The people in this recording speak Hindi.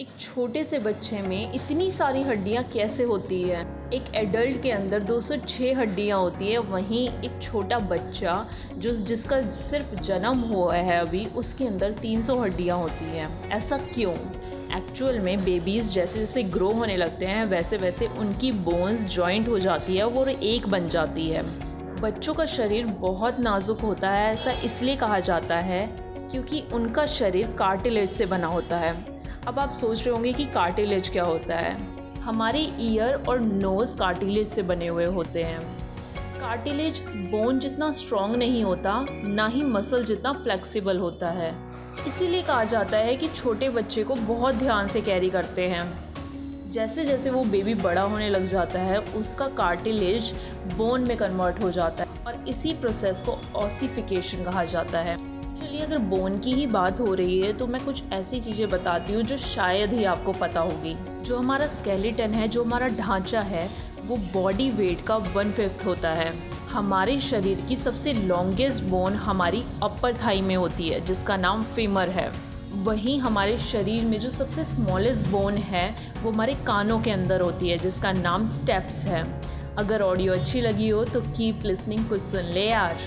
एक छोटे से बच्चे में इतनी सारी हड्डियाँ कैसे होती है? एक एडल्ट के अंदर 206 हड्डियाँ होती है, वहीं एक छोटा बच्चा जो, जिसका सिर्फ़ जन्म हुआ है अभी, उसके अंदर 300 हड्डियाँ होती हैं। ऐसा क्यों? एक्चुअल में बेबीज़ जैसे जैसे ग्रो होने लगते हैं, वैसे वैसे उनकी बोन्स जॉइंट हो जाती है और एक बन जाती है। बच्चों का शरीर बहुत नाजुक होता है, ऐसा इसलिए कहा जाता है क्योंकि उनका शरीर कार्टिलेज से बना होता है। अब आप सोच रहे होंगे कि कार्टिलेज क्या होता है। हमारे ईयर और नोज़ कार्टिलेज से बने हुए होते हैं। कार्टिलेज बोन जितना स्ट्रॉन्ग नहीं होता, ना ही मसल जितना फ्लेक्सिबल होता है। इसीलिए कहा जाता है कि छोटे बच्चे को बहुत ध्यान से कैरी करते हैं। जैसे जैसे वो बेबी बड़ा होने लग जाता है, उसका कार्टिलेज बोन में कन्वर्ट हो जाता है और इसी प्रोसेस को ऑसिफिकेशन कहा जाता है। चलिए अगर बोन की ही बात हो रही है तो मैं कुछ ऐसी चीज़ें बताती हूँ जो शायद ही आपको पता होगी। जो हमारा स्केलेटन है, जो हमारा ढांचा है, वो बॉडी वेट का वन फिफ्थ होता है। हमारे शरीर की सबसे लॉन्गेस्ट बोन हमारी अपर थाई में होती है, जिसका नाम फेमर है। वहीं हमारे शरीर में जो सबसे स्मॉलेस्ट बोन है, वो हमारे कानों के अंदर होती है, जिसका नाम स्टेप्स है। अगर ऑडियो अच्छी लगी हो तो कीप लिसनिंग कुछ सुन ले यार।